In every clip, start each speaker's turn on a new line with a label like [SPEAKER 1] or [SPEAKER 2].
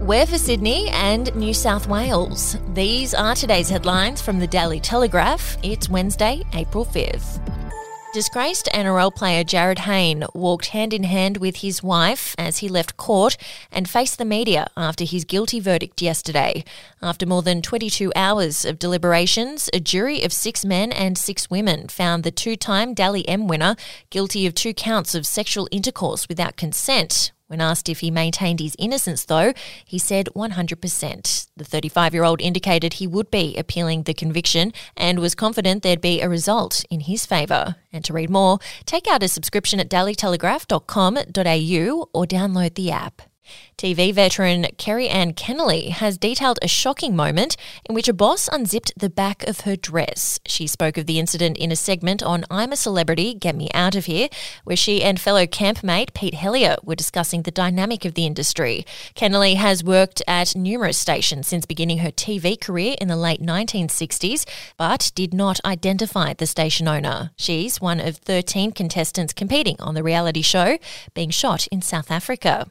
[SPEAKER 1] We're for Sydney and New South Wales. These are today's headlines from the Daily Telegraph. It's Wednesday, April 5th. Disgraced NRL player Jarryd Hayne walked hand in hand with his wife as he left court and faced the media after his guilty verdict yesterday. After more than 22 hours of deliberations, a jury of six men and six women found the two time Dally M winner guilty of two counts of sexual intercourse without consent, when asked if he maintained his innocence, though, he said 100%. The 35 year old indicated he would be appealing the conviction and was confident there'd be a result in his favour. And to read more, take out a subscription at dailytelegraph.com.au or download the app. TV veteran Kerri-Anne Kennerley has detailed a shocking moment in which a boss unzipped the back of her dress. She spoke of the incident in a segment on I'm a Celebrity, Get Me Out of Here, where she and fellow campmate Pete Helliar were discussing the dynamic of the industry. Kennerley has worked at numerous stations since beginning her TV career in the late 1960s, but did not identify the station owner. She's one of 13 contestants competing on the reality show, being shot in South Africa.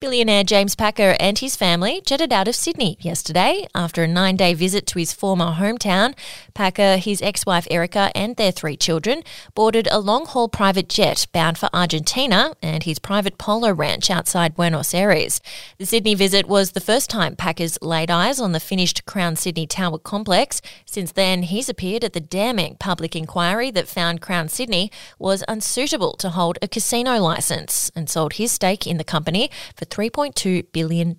[SPEAKER 1] Billionaire James Packer and his family jetted out of Sydney yesterday after a nine day visit to his former hometown. Packer, his ex wife Erica, and their three children boarded a long haul private jet bound for Argentina and his private polo ranch outside Buenos Aires. The Sydney visit was the first time Packer's laid eyes on the finished Crown Sydney Tower complex. Since then, he's appeared at the damning public inquiry that found Crown Sydney was unsuitable to hold a casino licence and sold his stake in the company for $3.2 billion.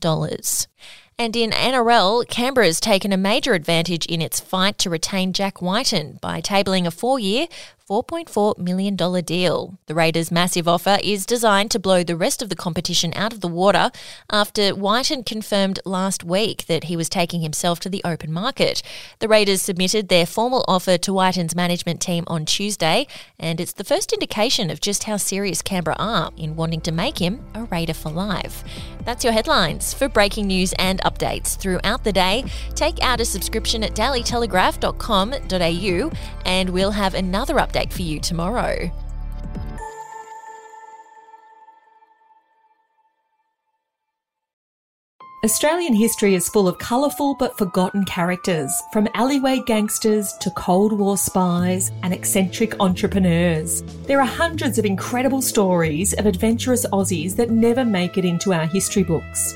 [SPEAKER 1] And in NRL, Canberra's taken a major advantage in its fight to retain Jack Wighton by tabling a four year, $4.4 million deal. The Raiders' massive offer is designed to blow the rest of the competition out of the water after Wighton confirmed last week that he was taking himself to the open market. The Raiders submitted their formal offer to Wighton's management team on Tuesday, and it's the first indication of just how serious Canberra are in wanting to make him a Raider for life. That's your headlines. For breaking news and updates throughout the day, take out a subscription at dailytelegraph.com.au and we'll have another update for you tomorrow.
[SPEAKER 2] Australian history is full of colourful but forgotten characters, from alleyway gangsters to Cold War spies and eccentric entrepreneurs. There are hundreds of incredible stories of adventurous Aussies that never make it into our history books.